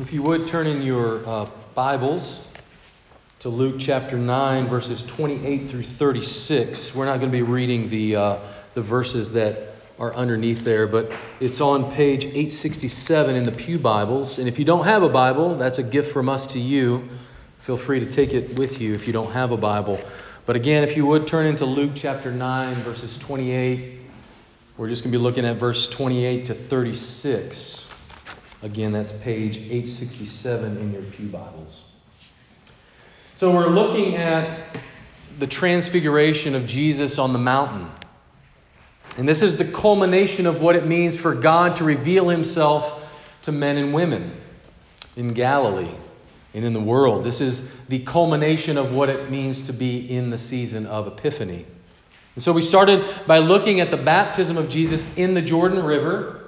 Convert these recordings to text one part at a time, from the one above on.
If you would turn in your uh, Bibles to Luke chapter 9, verses 28 through 36. We're not going to be reading the, uh, the verses that are underneath there, but it's on page 867 in the Pew Bibles. And if you don't have a Bible, that's a gift from us to you. Feel free to take it with you if you don't have a Bible. But again, if you would turn into Luke chapter 9, verses 28, we're just going to be looking at verse 28 to 36. Again, that's page 867 in your Pew Bibles. So we're looking at the transfiguration of Jesus on the mountain. And this is the culmination of what it means for God to reveal himself to men and women in Galilee and in the world. This is the culmination of what it means to be in the season of Epiphany. And so we started by looking at the baptism of Jesus in the Jordan River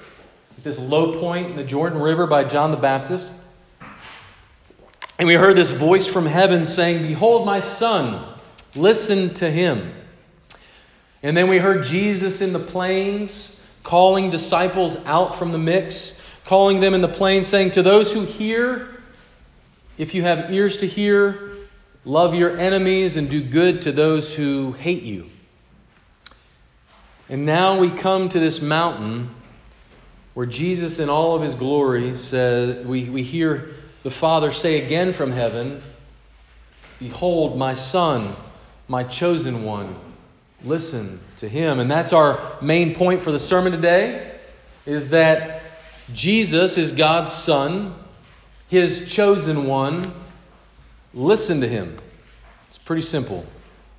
this low point in the Jordan River by John the Baptist. And we heard this voice from heaven saying, Behold, my son, listen to him. And then we heard Jesus in the plains calling disciples out from the mix, calling them in the plains, saying, To those who hear, if you have ears to hear, love your enemies and do good to those who hate you. And now we come to this mountain where Jesus, in all of his glory, says, we, we hear the Father say again from heaven, Behold, my Son, my chosen one. Listen to him. And that's our main point for the sermon today, is that Jesus is God's Son, his chosen one. Listen to him. It's pretty simple.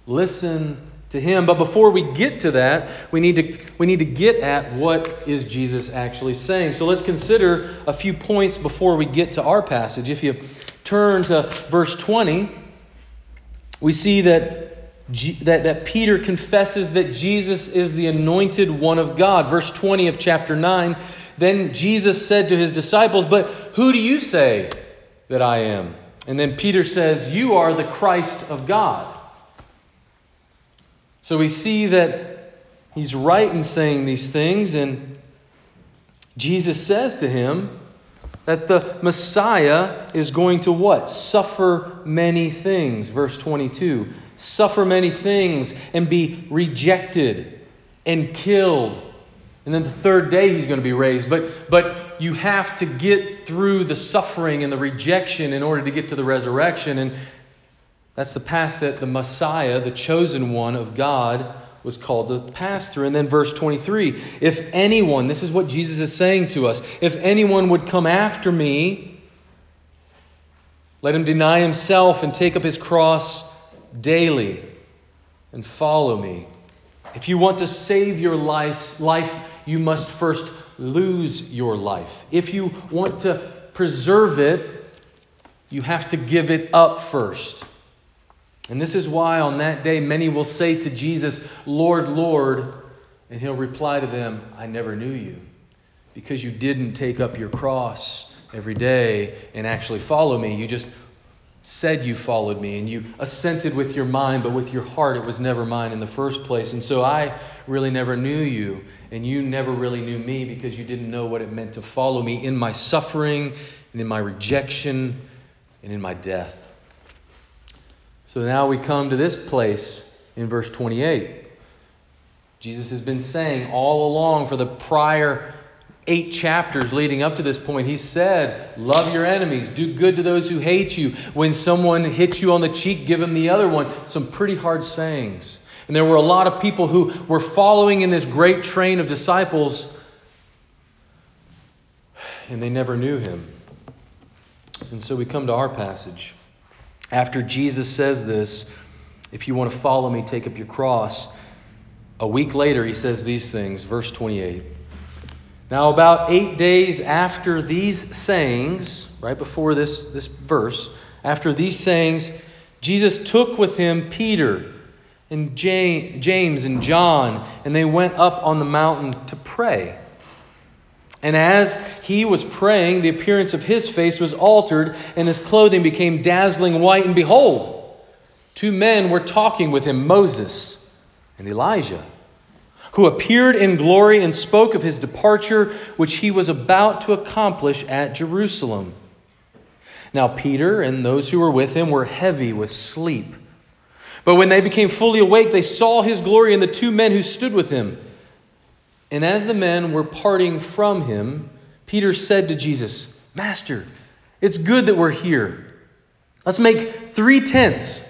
Listen to him. But before we get to that, we need to, we need to get at what is Jesus actually saying. So let's consider a few points before we get to our passage. If you turn to verse 20, we see that, that, that Peter confesses that Jesus is the anointed one of God. Verse 20 of chapter 9 Then Jesus said to his disciples, But who do you say that I am? And then Peter says, You are the Christ of God. So we see that he's right in saying these things, and Jesus says to him that the Messiah is going to what? Suffer many things. Verse 22 suffer many things and be rejected and killed. And then the third day he's going to be raised. But, but you have to get through the suffering and the rejection in order to get to the resurrection. And that's the path that the Messiah, the chosen one of God, was called to pass through. And then verse 23 if anyone, this is what Jesus is saying to us, if anyone would come after me, let him deny himself and take up his cross daily and follow me. If you want to save your life, you must first lose your life. If you want to preserve it, you have to give it up first. And this is why on that day many will say to Jesus, Lord, Lord, and he'll reply to them, I never knew you, because you didn't take up your cross every day and actually follow me. You just said you followed me and you assented with your mind, but with your heart it was never mine in the first place. And so I really never knew you, and you never really knew me because you didn't know what it meant to follow me in my suffering and in my rejection and in my death. So now we come to this place in verse 28. Jesus has been saying all along for the prior eight chapters leading up to this point, he said, Love your enemies, do good to those who hate you. When someone hits you on the cheek, give them the other one. Some pretty hard sayings. And there were a lot of people who were following in this great train of disciples, and they never knew him. And so we come to our passage. After Jesus says this, if you want to follow me, take up your cross. A week later, he says these things, verse 28. Now, about eight days after these sayings, right before this, this verse, after these sayings, Jesus took with him Peter and James and John, and they went up on the mountain to pray. And as he was praying, the appearance of his face was altered, and his clothing became dazzling white. And behold, two men were talking with him Moses and Elijah, who appeared in glory and spoke of his departure, which he was about to accomplish at Jerusalem. Now, Peter and those who were with him were heavy with sleep. But when they became fully awake, they saw his glory and the two men who stood with him. And as the men were parting from him, Peter said to Jesus, Master, it's good that we're here. Let's make three tents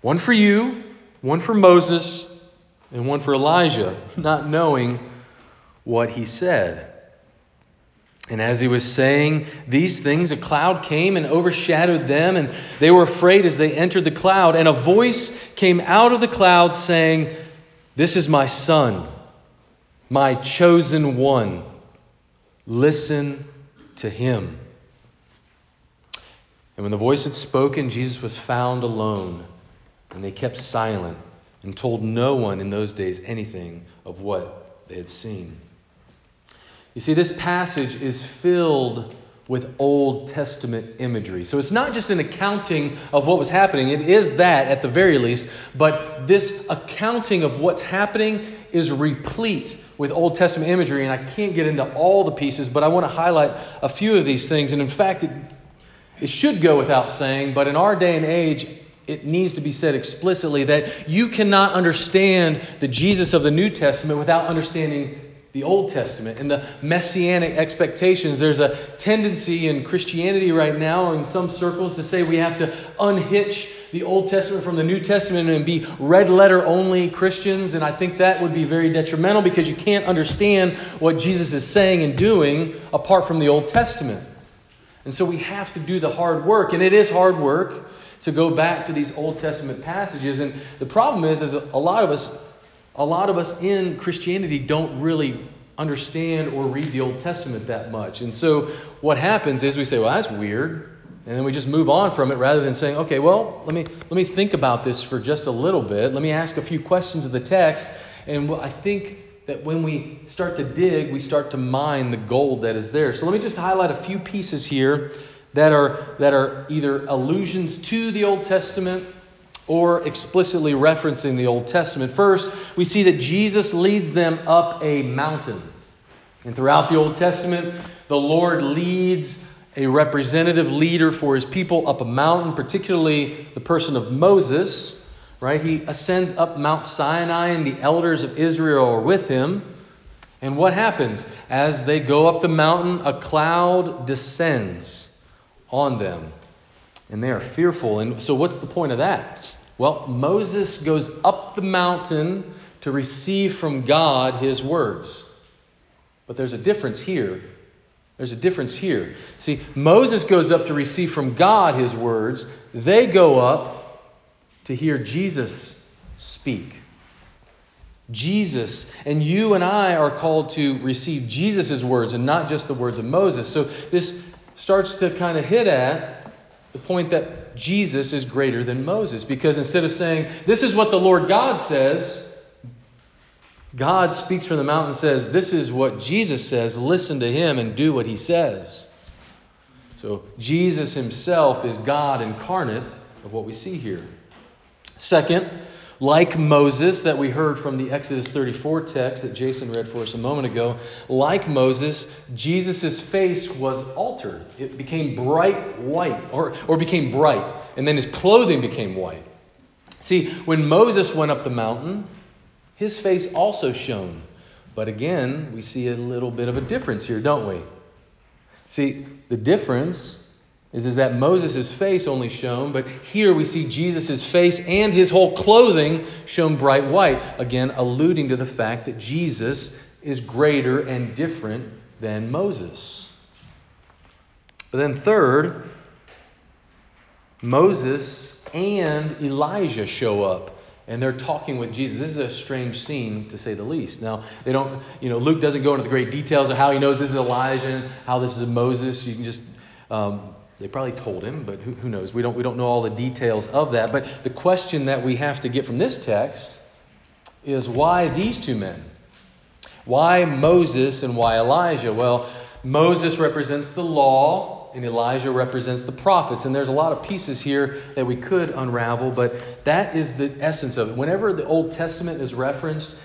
one for you, one for Moses, and one for Elijah, not knowing what he said. And as he was saying these things, a cloud came and overshadowed them, and they were afraid as they entered the cloud. And a voice came out of the cloud saying, This is my son, my chosen one. Listen to him. And when the voice had spoken, Jesus was found alone, and they kept silent and told no one in those days anything of what they had seen. You see, this passage is filled with Old Testament imagery. So it's not just an accounting of what was happening, it is that at the very least, but this accounting of what's happening is replete with Old Testament imagery, and I can't get into all the pieces, but I want to highlight a few of these things. And in fact, it, it should go without saying, but in our day and age, it needs to be said explicitly that you cannot understand the Jesus of the New Testament without understanding the Old Testament and the messianic expectations. There's a tendency in Christianity right now, in some circles, to say we have to unhitch the Old Testament from the New Testament and be red letter only Christians. And I think that would be very detrimental because you can't understand what Jesus is saying and doing apart from the Old Testament. And so we have to do the hard work, and it is hard work to go back to these Old Testament passages. And the problem is, is a lot of us a lot of us in Christianity don't really understand or read the Old Testament that much. And so what happens is we say, well, that's weird. And then we just move on from it rather than saying, okay, well, let me, let me think about this for just a little bit. Let me ask a few questions of the text. And I think that when we start to dig, we start to mine the gold that is there. So let me just highlight a few pieces here that are, that are either allusions to the Old Testament or explicitly referencing the Old Testament. First, we see that Jesus leads them up a mountain. And throughout the Old Testament, the Lord leads a representative leader for his people up a mountain, particularly the person of Moses. Right? He ascends up Mount Sinai, and the elders of Israel are with him. And what happens? As they go up the mountain, a cloud descends on them. And they are fearful. And so, what's the point of that? Well, Moses goes up the mountain to receive from God his words. But there's a difference here. There's a difference here. See, Moses goes up to receive from God his words. They go up to hear Jesus speak. Jesus. And you and I are called to receive Jesus' words and not just the words of Moses. So this starts to kind of hit at the point that Jesus is greater than Moses. Because instead of saying, This is what the Lord God says, God speaks from the mountain and says, This is what Jesus says. Listen to him and do what he says. So Jesus himself is God incarnate of what we see here. Second, like Moses, that we heard from the Exodus 34 text that Jason read for us a moment ago, like Moses, Jesus' face was altered. It became bright white, or, or became bright, and then his clothing became white. See, when Moses went up the mountain, his face also shone. But again, we see a little bit of a difference here, don't we? See, the difference is, is that Moses' face only shone, but here we see Jesus' face and his whole clothing shone bright white, again, alluding to the fact that Jesus is greater and different than Moses. But then, third, Moses and Elijah show up and they're talking with Jesus. This is a strange scene to say the least. Now, they don't, you know, Luke doesn't go into the great details of how he knows this is Elijah, and how this is Moses. You can just um, they probably told him, but who, who, knows? We don't, we don't know all the details of that. But the question that we have to get from this text is why these two men? Why Moses and why Elijah? Well, Moses represents the law, and Elijah represents the prophets. And there's a lot of pieces here that we could unravel, but that is the essence of it. Whenever the Old Testament is referenced,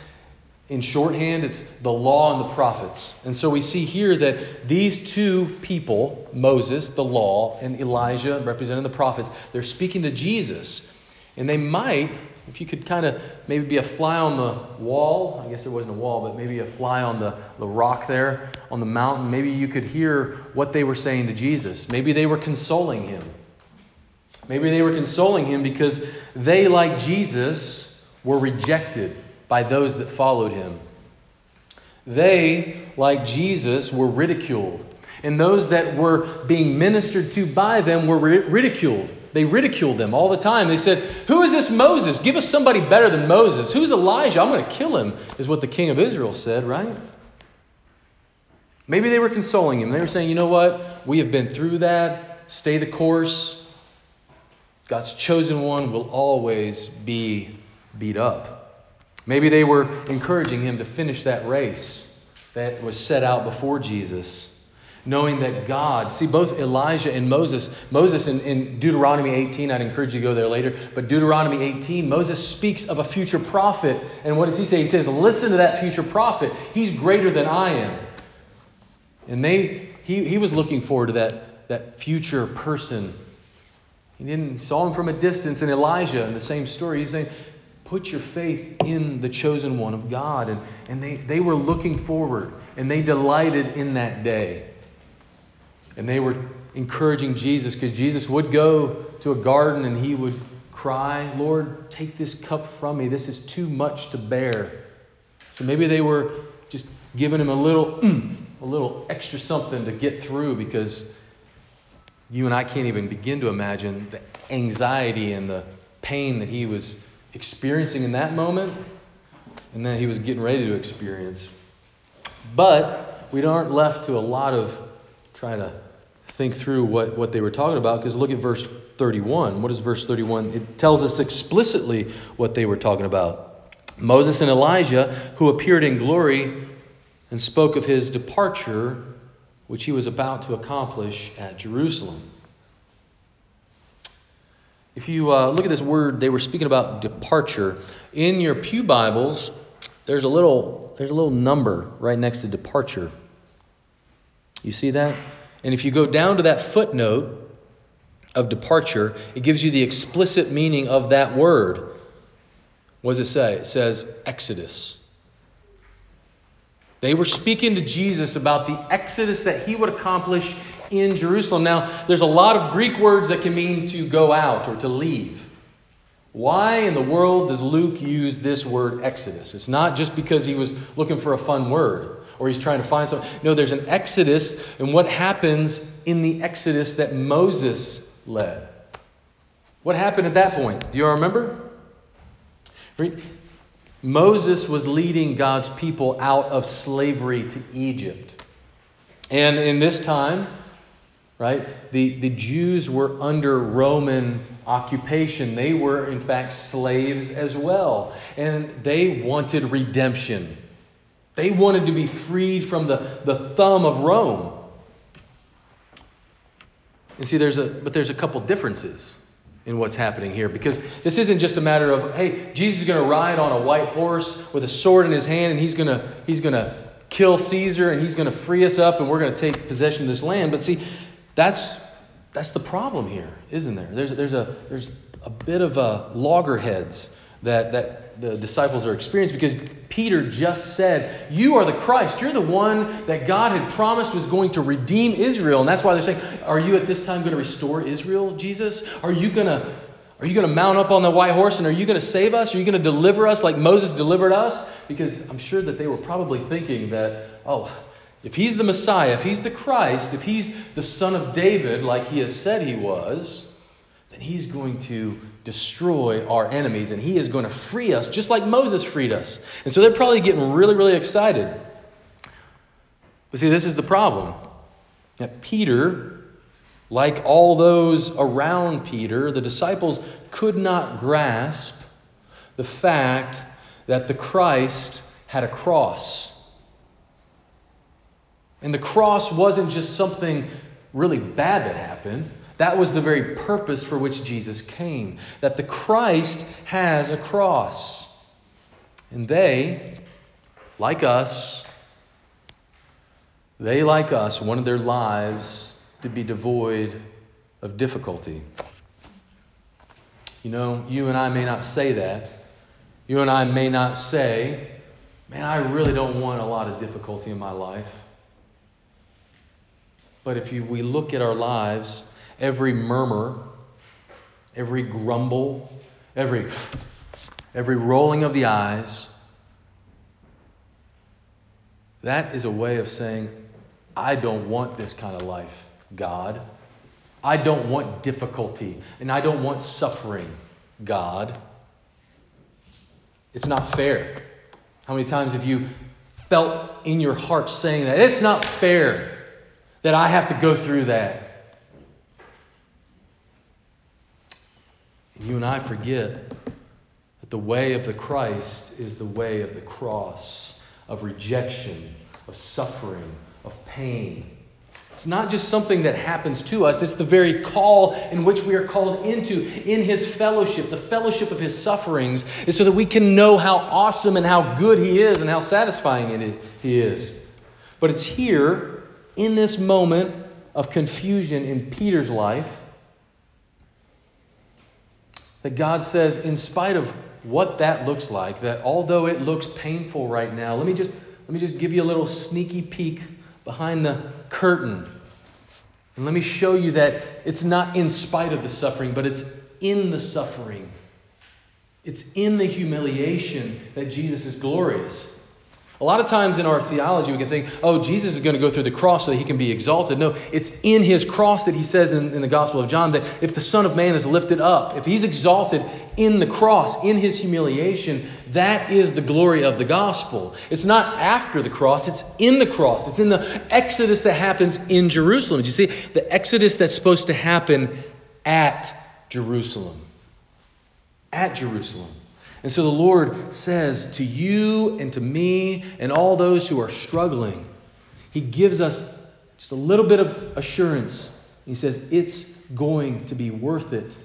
In shorthand, it's the law and the prophets. And so we see here that these two people, Moses, the law, and Elijah, representing the prophets, they're speaking to Jesus. And they might, if you could kind of maybe be a fly on the wall, I guess there wasn't a wall, but maybe a fly on the, the rock there on the mountain, maybe you could hear what they were saying to Jesus. Maybe they were consoling him. Maybe they were consoling him because they, like Jesus, were rejected by those that followed him. They, like Jesus, were ridiculed. And those that were being ministered to by them were ridiculed. They ridiculed them all the time. They said, Who is this Moses? Give us somebody better than Moses. Who's Elijah? I'm going to kill him, is what the king of Israel said, right? Maybe they were consoling him. They were saying, You know what? We have been through that. Stay the course. God's chosen one will always be beat up. Maybe they were encouraging him to finish that race that was set out before Jesus, knowing that God, see, both Elijah and Moses, Moses in, in, Deuteronomy 18, I'd encourage you to go there later, but Deuteronomy 18, Moses speaks of a future prophet. And what does he say? He says, Listen to that future prophet. He's greater than I am. And they, he, he was looking forward to that, that future person. He didn't saw him from a distance. And Elijah, in the same story, he's saying, put your faith in the chosen one of God. And, and they, they were looking forward and they delighted in that day. And they were encouraging Jesus because Jesus would go to a garden and he would cry, Lord, take this cup from me. This is too much to bear. So maybe they were just giving him a little, a little extra something to get through because you and I can't even begin to imagine the anxiety and the pain that he was experiencing in that moment and that he was getting ready to experience. But we aren't left to a lot of trying to think through what, what they were talking about because look at verse 31. What is verse 31? It tells us explicitly what they were talking about. Moses and Elijah, who appeared in glory and spoke of his departure, which he was about to accomplish at Jerusalem. If you uh, look at this word, they were speaking about departure. In your Pew Bibles, there's a little there's a little number right next to departure. You see that? And if you go down to that footnote of departure, it gives you the explicit meaning of that word. What does it say? It says Exodus. They were speaking to Jesus about the exodus that he would accomplish in Jerusalem. Now, there's a lot of Greek words that can mean to go out or to leave. Why in the world does Luke use this word exodus? It's not just because he was looking for a fun word or he's trying to find something. No, there's an exodus, and what happens in the exodus that Moses led? What happened at that point? Do you all remember? Moses was leading God's people out of slavery to Egypt. And in this time, right, the, the Jews were under Roman occupation. They were, in fact, slaves as well. And they wanted redemption. They wanted to be freed from the, the thumb of Rome. And see, there's a, but there's a couple differences in what's happening here because this isn't just a matter of hey jesus is going to ride on a white horse with a sword in his hand and he's going to he's going to kill caesar and he's going to free us up and we're going to take possession of this land but see that's that's the problem here isn't there there's there's a there's a bit of a loggerheads that that the disciples are experiencing because Peter just said, You are the Christ. You're the one that God had promised was going to redeem Israel. And that's why they're saying, Are you at this time going to restore Israel, Jesus? Are you going to. Are you going to mount up on the white horse and are you going to save us? Are you going to deliver us like Moses delivered us? Because I'm sure that they were probably thinking that, oh, if he's the Messiah, if he's the Christ, if he's the son of David like he has said he was, then he's going to destroy our enemies and he is going to free us just like Moses freed us. And so they're probably getting really, really excited. But see, this is the problem. That Peter, like all those around Peter, the disciples could not grasp the fact that the Christ had a cross. And the cross wasn't just something really bad that happened. That was the very purpose for which Jesus came, that the Christ has a cross. And they, like us, they, like us, wanted their lives to be devoid of difficulty. You know, you and I may not say that. You and I may not say, man, I really don't want a lot of difficulty in my life. But if you, we look at our lives, every murmur, every grumble, every, every rolling of the eyes, that is a way of saying, I don't want this kind of life, God. I don't want difficulty and I don't want suffering, God. It's not fair. How many times have you felt in your heart saying that? It's not fair that I have to go through that. And you and I forget that the way of the Christ is the way of the cross, of rejection, of suffering, of pain. It's not just something that happens to us, it's the very call in which we are called into in His fellowship. The fellowship of His sufferings is so that we can know how awesome and how good He is and how satisfying He is. But it's here, in this moment of confusion in Peter's life, that God says, in spite of what that looks like, that although it looks painful right now, let me just let me just give you a little sneaky peek behind the curtain. And let me show you that it's not in spite of the suffering, but it's in the suffering. It's in the humiliation that Jesus is glorious. A lot of times in our theology, we can think, oh, Jesus is going to go through the cross so that he can be exalted. No, it's in his cross that he says in, in, the Gospel of John that if the Son of Man is lifted up, if he's exalted in the cross, in his humiliation, that is the glory of the gospel. It's not after the cross, it's in the cross. It's in the exodus that happens in Jerusalem. Do you see? The exodus that's supposed to happen at Jerusalem. At Jerusalem. And so the Lord says to you and to me and all those who are struggling, He gives us just a little bit of assurance. He says, It's going to be worth it.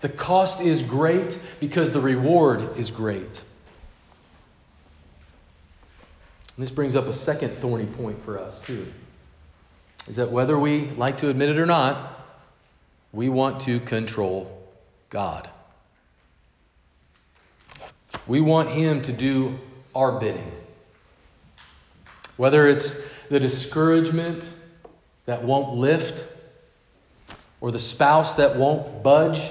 The cost is great because the reward is great. And this brings up a second thorny point for us, too. Is that whether we like to admit it or not, we want to control God. We want Him to do our bidding. Whether it's the discouragement that won't lift, or the spouse that won't budge,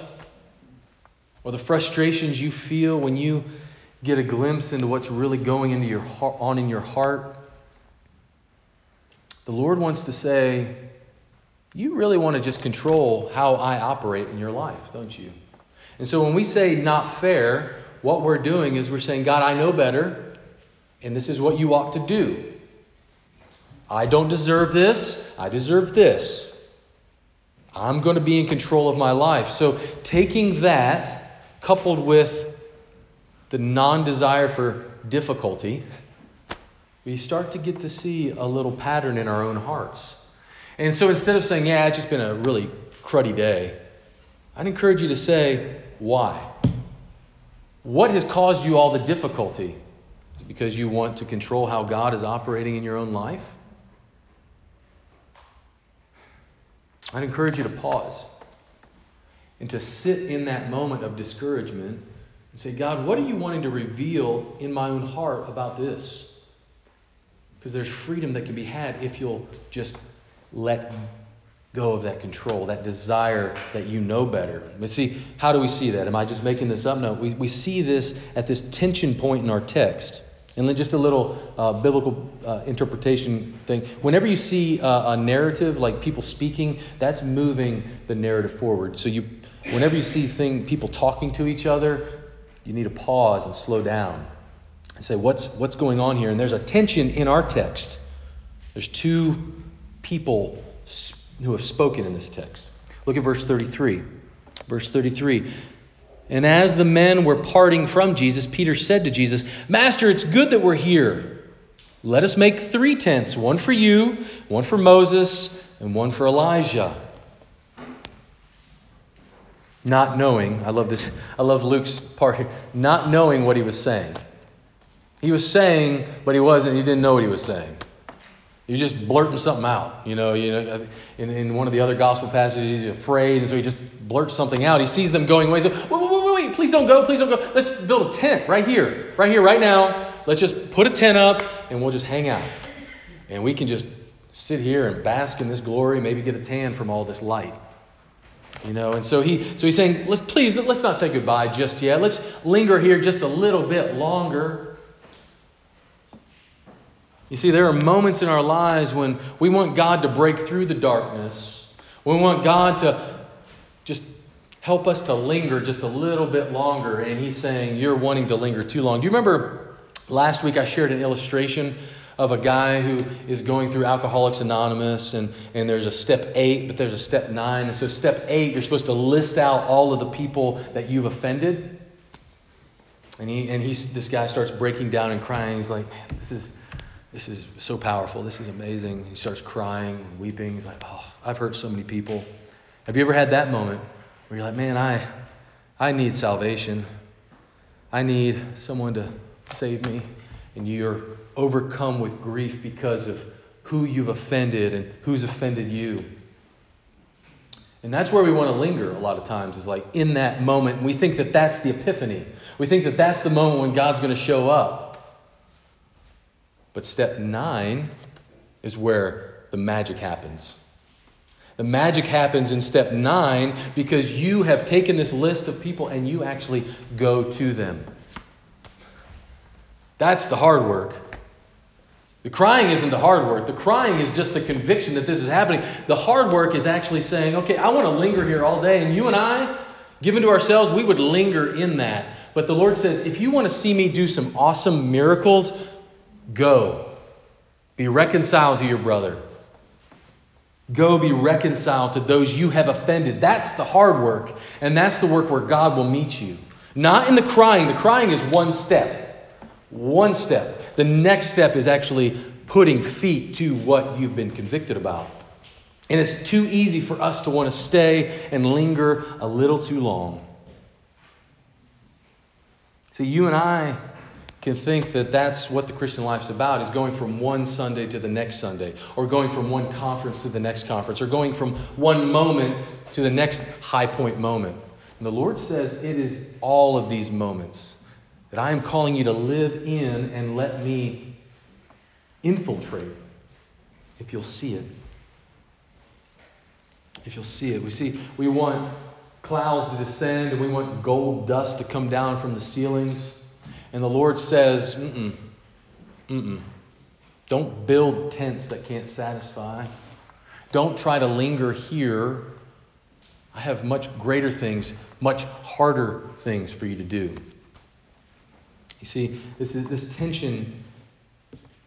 or the frustrations you feel when you get a glimpse into what's really going into your heart, on in your heart. The Lord wants to say, you really want to just control how I operate in your life, don't you? And so when we say not fair, what we're doing is we're saying, God, I know better, and this is what you ought to do. I don't deserve this, I deserve this. I'm going to be in control of my life. So, taking that coupled with the non desire for difficulty, we start to get to see a little pattern in our own hearts. And so instead of saying, yeah, it's just been a really cruddy day, I'd encourage you to say, why? What has caused you all the difficulty? Is it because you want to control how God is operating in your own life? I'd encourage you to pause and to sit in that moment of discouragement and say, God, what are you wanting to reveal in my own heart about this? Because there's freedom that can be had if you'll just let go of that control, that desire that you know better. But see, how do we see that? Am I just making this up? No, we, we see this at this tension point in our text. And then just a little uh, biblical uh, interpretation thing. Whenever you see uh, a narrative, like people speaking, that's moving the narrative forward. So you, whenever you see thing, people talking to each other, you need to pause and slow down and say, what's, what's going on here? And there's a tension in our text. There's two people who have spoken in this text. Look at verse 33. Verse 33. And as the men were parting from Jesus, Peter said to Jesus, Master, it's good that we're here. Let us make three tents one for you, one for Moses, and one for Elijah. Not knowing, I love this, I love Luke's part here, not knowing what he was saying. He was saying, but he wasn't. He didn't know what he was saying. Was just blurting something out. You know, you know, in, in one of the other gospel passages, he's afraid, and so he just blurts something out. He sees them going away. So, wait, wait, wait, wait, please don't go, please don't go. Let's build a tent right here, right here, right now. Let's just put a tent up, and we'll just hang out, and we can just sit here and bask in this glory, maybe get a tan from all this light. You know, and so he so he's saying, let's please let's not say goodbye just yet. Let's linger here just a little bit longer. You see, there are moments in our lives when we want God to break through the darkness. We want God to just help us to linger just a little bit longer. And He's saying, You're wanting to linger too long. Do you remember last week I shared an illustration of a guy who is going through Alcoholics Anonymous, and, and there's a step eight, but there's a step nine. And so, step eight, you're supposed to list out all of the people that you've offended. And, he, and he's, this guy starts breaking down and crying. He's like, Man, this is this is so powerful. This is amazing. He starts crying and weeping. He's like, oh, I've hurt so many people. Have you ever had that moment where you're like, man, I, I need salvation. I need someone to save me. And you're overcome with grief because of who you've offended and who's offended you. And that's where we want to linger a lot of times, is like in that moment. We think that that's the epiphany. We think that that's the moment when God's going to show up. But step nine is where the magic happens. The magic happens in step nine because you have taken this list of people and you actually go to them. That's the hard work. The crying isn't the hard work. The crying is just the conviction that this is happening. The hard work is actually saying, okay, I want to linger here all day. And you and I, given to ourselves, we would linger in that. But the Lord says, if you want to see me do some awesome miracles, Go. Be reconciled to your brother. Go be reconciled to those you have offended. That's the hard work, and that's the work where God will meet you. Not in the crying. The crying is one step. One step. The next step is actually putting feet to what you've been convicted about. And it's too easy for us to want to stay and linger a little too long. See, you and I can think that that's what the Christian life's about is going from one Sunday to the next Sunday, or going from one conference to the next conference, or going from one moment to the next high point moment. And the Lord says it is all of these moments that I am calling you to live in and let me infiltrate if you'll see it. If you'll see it. We see we want clouds to descend and we want gold dust to come down from the ceilings. And the Lord says, mm-mm, mm-mm. Don't build tents that can't satisfy. Don't try to linger here. I have much greater things, much harder things for you to do. You see, this, is, this tension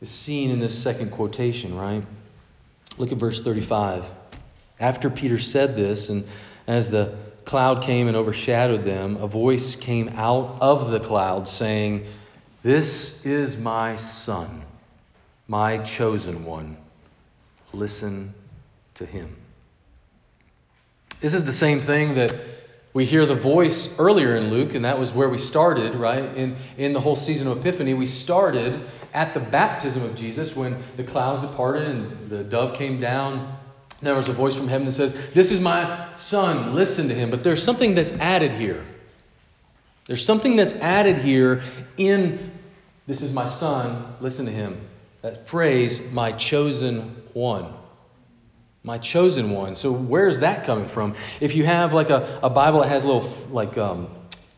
is seen in this second quotation, right? Look at verse 35. After Peter said this, and as the cloud came and overshadowed them, a voice came out of the cloud saying, This is my son, my chosen one. Listen to him. This is the same thing that we hear the voice earlier in Luke, and that was where we started, right? In, in the whole season of Epiphany, we started at the baptism of Jesus when the clouds departed and the dove came down there was a voice from heaven that says, This is my son, listen to him. But there's something that's added here. There's something that's added here in this is my son, listen to him. That phrase, my chosen one. My chosen one. So where's that coming from? If you have like a, a Bible that has little like um,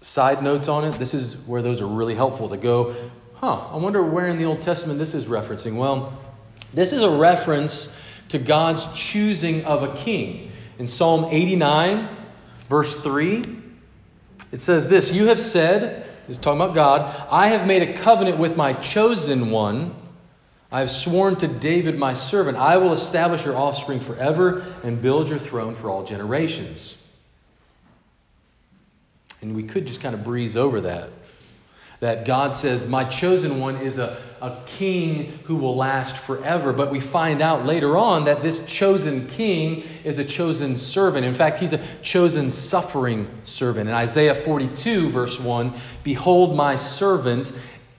side notes on it, this is where those are really helpful to go, huh, I wonder where in the Old Testament this is referencing. Well, this is a reference to God's choosing of a king. In Psalm 89, verse 3, it says this You have said, is talking about God, I have made a covenant with my chosen one. I have sworn to David my servant, I will establish your offspring forever and build your throne for all generations. And we could just kind of breeze over that that God says, My chosen one is a, a king who will last forever. But we find out later on that this chosen king is a chosen servant. In fact, he's a chosen suffering servant. In Isaiah 42, verse 1, Behold, my servant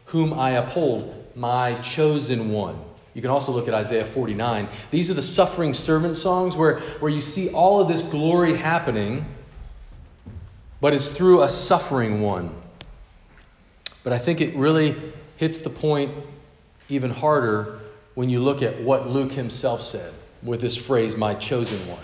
whom I uphold, my chosen one. You can also look at Isaiah 49. These are the suffering servant songs where, where you see all of this glory happening, but it's through a suffering one. But I think it really hits the point even harder when you look at what Luke himself said with this phrase, my chosen one.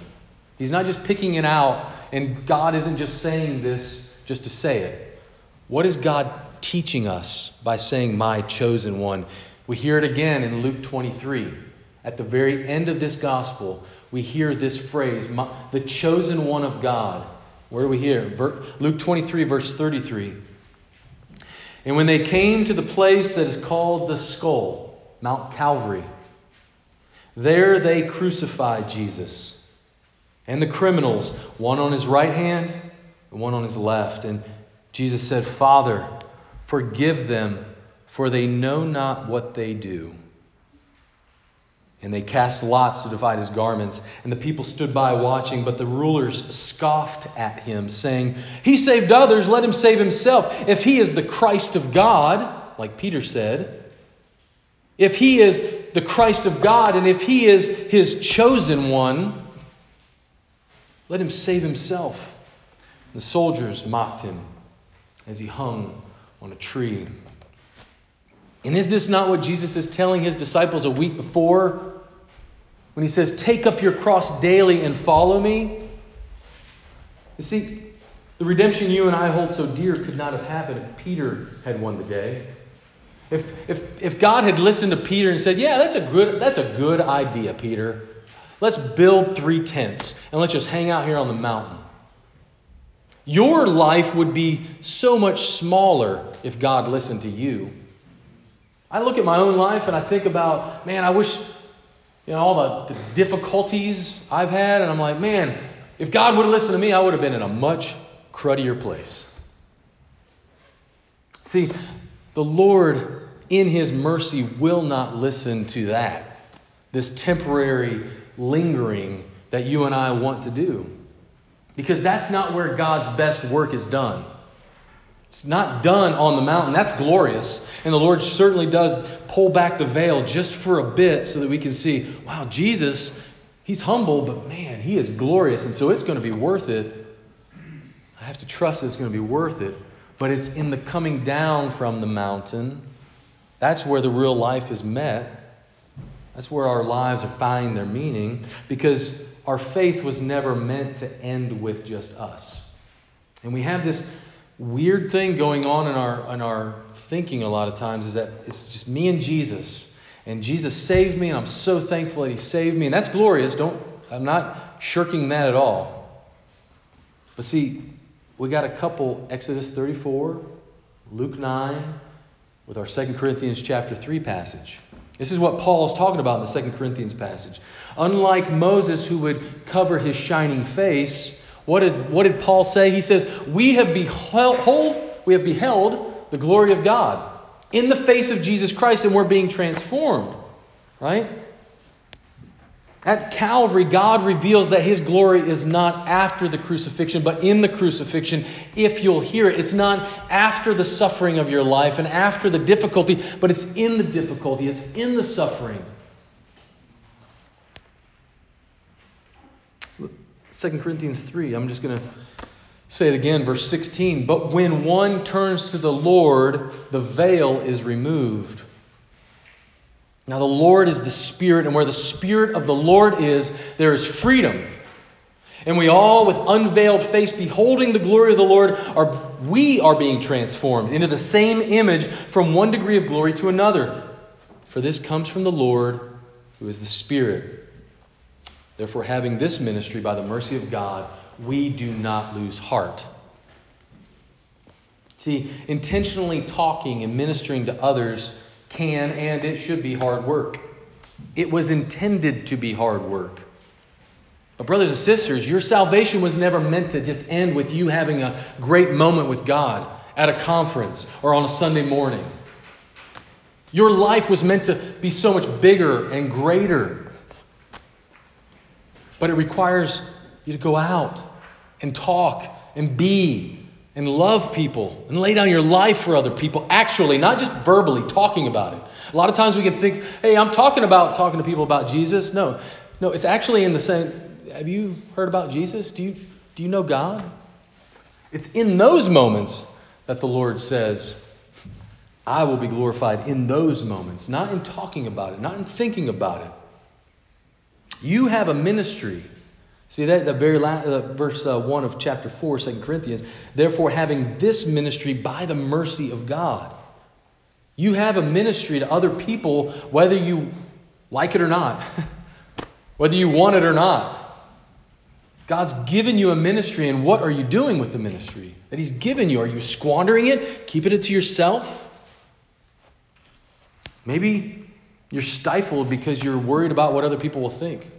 He's not just picking it out, and God isn't just saying this just to say it. What is God teaching us by saying, my chosen one? We hear it again in Luke 23. At the very end of this gospel, we hear this phrase, the chosen one of God. Where do we hear? Luke 23, verse 33. And when they came to the place that is called the skull, Mount Calvary, there they crucified Jesus and the criminals, one on his right hand and one on his left. And Jesus said, Father, forgive them, for they know not what they do. And they cast lots to divide his garments. And the people stood by watching, but the rulers scoffed at him, saying, He saved others, let him save himself. If he is the Christ of God, like Peter said, if he is the Christ of God, and if he is his chosen one, let him save himself. The soldiers mocked him as he hung on a tree. And is this not what Jesus is telling his disciples a week before when he says, Take up your cross daily and follow me. You see, the redemption you and I hold so dear could not have happened if Peter had won the day. If, if, if God had listened to Peter and said, Yeah, that's a good, that's a good idea, Peter. Let's build three tents and let's just hang out here on the mountain. Your life would be so much smaller if God listened to you. I look at my own life and I think about, man, I wish you know, all the, the difficulties I've had, and I'm like, man, if God would have listened to me, I would have been in a much cruddier place. See, the Lord, in His mercy, will not listen to that, this temporary lingering that you and I want to do. Because that's not where God's best work is done. It's not done on the mountain. That's glorious. And the Lord certainly does pull back the veil just for a bit so that we can see, wow, Jesus, he's humble, but man, he is glorious. And so it's going to be worth it. I have to trust it's going to be worth it. But it's in the coming down from the mountain. That's where the real life is met. That's where our lives are finding their meaning because our faith was never meant to end with just us. And we have this weird thing going on in our in our thinking a lot of times is that it's just me and Jesus. And Jesus saved me, and I'm so thankful that He saved me. And that's glorious. Don't I'm not shirking that at all. But see, we got a couple Exodus 34, Luke 9, with our 2 Corinthians chapter 3 passage. This is what Paul is talking about in the 2 Corinthians passage. Unlike Moses, who would cover his shining face, what did, what did Paul say? He says, We have beheld, we have beheld the glory of God in the face of Jesus Christ, and we're being transformed. Right? At Calvary, God reveals that His glory is not after the crucifixion, but in the crucifixion, if you'll hear it. It's not after the suffering of your life and after the difficulty, but it's in the difficulty, it's in the suffering. 2 Corinthians 3. I'm just going to say it again, verse 16. But when one turns to the Lord, the veil is removed. Now, the Lord is the Spirit, and where the Spirit of the Lord is, there is freedom. And we all, with unveiled face, beholding the glory of the Lord, are we are being transformed into the same image from one degree of glory to another. For this comes from the Lord, who is the Spirit. Therefore, having this ministry by the mercy of God, we do not lose heart. See, intentionally talking and ministering to others can and it should be hard work. It was intended to be hard work. But, brothers and sisters, your salvation was never meant to just end with you having a great moment with God at a conference or on a Sunday morning. Your life was meant to be so much bigger and greater. But it requires you to go out and talk and be and love people and lay down your life for other people, actually, not just verbally talking about it. A lot of times we can think, hey, I'm talking about talking to people about Jesus. No, no, it's actually in the same. Have you heard about Jesus? Do you, do you know God? It's in those moments that the Lord says, I will be glorified in those moments, not in talking about it, not in thinking about it. You have a ministry. See that the very last uh, verse uh, one of chapter four, 2 Corinthians. Therefore, having this ministry by the mercy of God, you have a ministry to other people, whether you like it or not, whether you want it or not. God's given you a ministry, and what are you doing with the ministry that He's given you? Are you squandering it, keeping it to yourself? Maybe you're stifled because you're worried about what other people will think.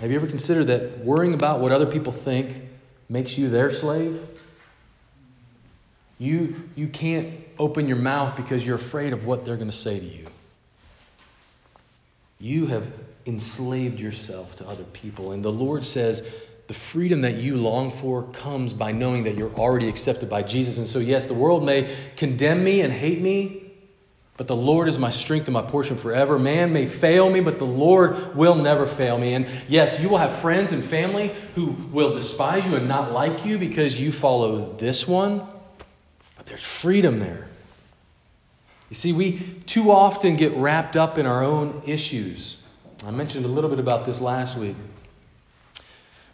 Have you ever considered that worrying about what other people think makes you their slave? You, you can't open your mouth because you're afraid of what they're going to say to you. You have enslaved yourself to other people. And the Lord says the freedom that you long for comes by knowing that you're already accepted by Jesus. And so, yes, the world may condemn me and hate me, but the Lord is my strength and my portion forever. Man may fail me, but the Lord will never fail me. And yes, you will have friends and family who will despise you and not like you because you follow this one, but there's freedom there. You see, we too often get wrapped up in our own issues. I mentioned a little bit about this last week.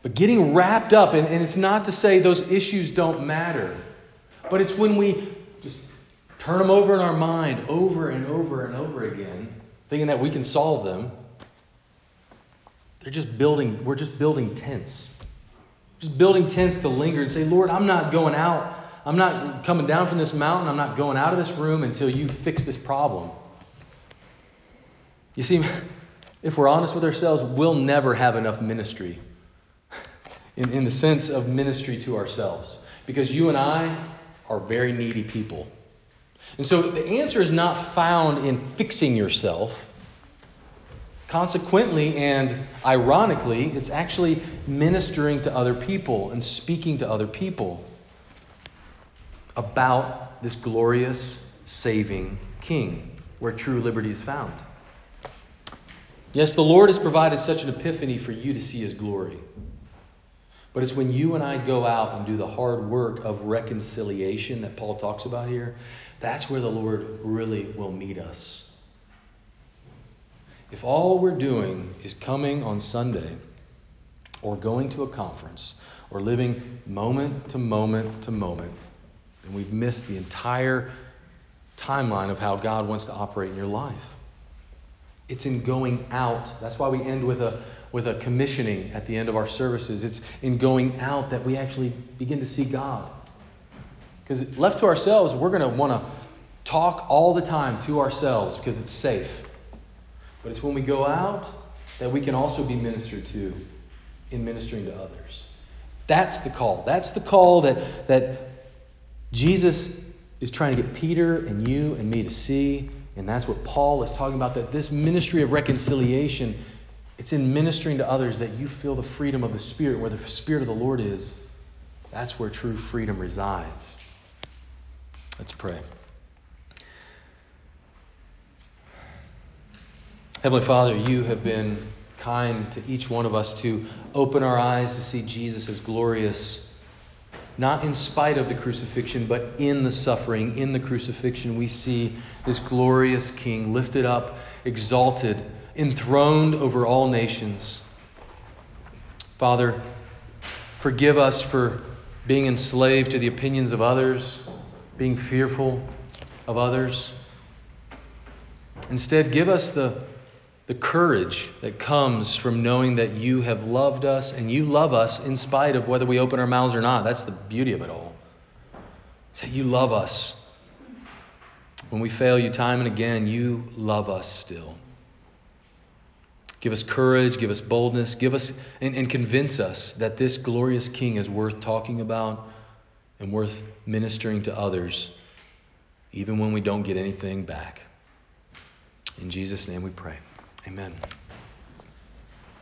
But getting wrapped up, and, and it's not to say those issues don't matter, but it's when we turn them over in our mind over and over and over again, thinking that we can solve them. They're just building, we're just building tents. Just building tents to linger and say, Lord, I'm not going out. I'm not coming down from this mountain. I'm not going out of this room until you fix this problem. You see, if we're honest with ourselves, we'll never have enough ministry in, in the sense of ministry to ourselves. Because you and I are very needy people. And so the answer is not found in fixing yourself. Consequently and ironically, it's actually ministering to other people and speaking to other people about this glorious, saving King where true liberty is found. Yes, the Lord has provided such an epiphany for you to see His glory. But it's when you and I go out and do the hard work of reconciliation that Paul talks about here that's where the Lord really will meet us. If all we're doing is coming on Sunday or going to a conference or living moment to moment to moment, then we've missed the entire timeline of how God wants to operate in your life. It's in going out. That's why we end with a with a commissioning at the end of our services. It's in going out that we actually begin to see God. Because left to ourselves, we're going to want to talk all the time to ourselves because it's safe. But it's when we go out that we can also be ministered to in ministering to others. That's the call. That's the call that, that Jesus is trying to get Peter and you and me to see. And that's what Paul is talking about that this ministry of reconciliation, it's in ministering to others that you feel the freedom of the Spirit. Where the Spirit of the Lord is, that's where true freedom resides. Let's pray. Heavenly Father, you have been kind to each one of us to open our eyes to see Jesus as glorious, not in spite of the crucifixion, but in the suffering, in the crucifixion. We see this glorious King lifted up, exalted, enthroned over all nations. Father, forgive us for being enslaved to the opinions of others being fearful of others. Instead, give us the, the courage that comes from knowing that you have loved us and you love us in spite of whether we open our mouths or not. That's the beauty of it all. It's that you love us. When we fail you time and again, you love us still. Give us courage, give us boldness, give us and, and convince us that this glorious King is worth talking about and worth ministering to others, even when we don't get anything back. In Jesus' name we pray. Amen.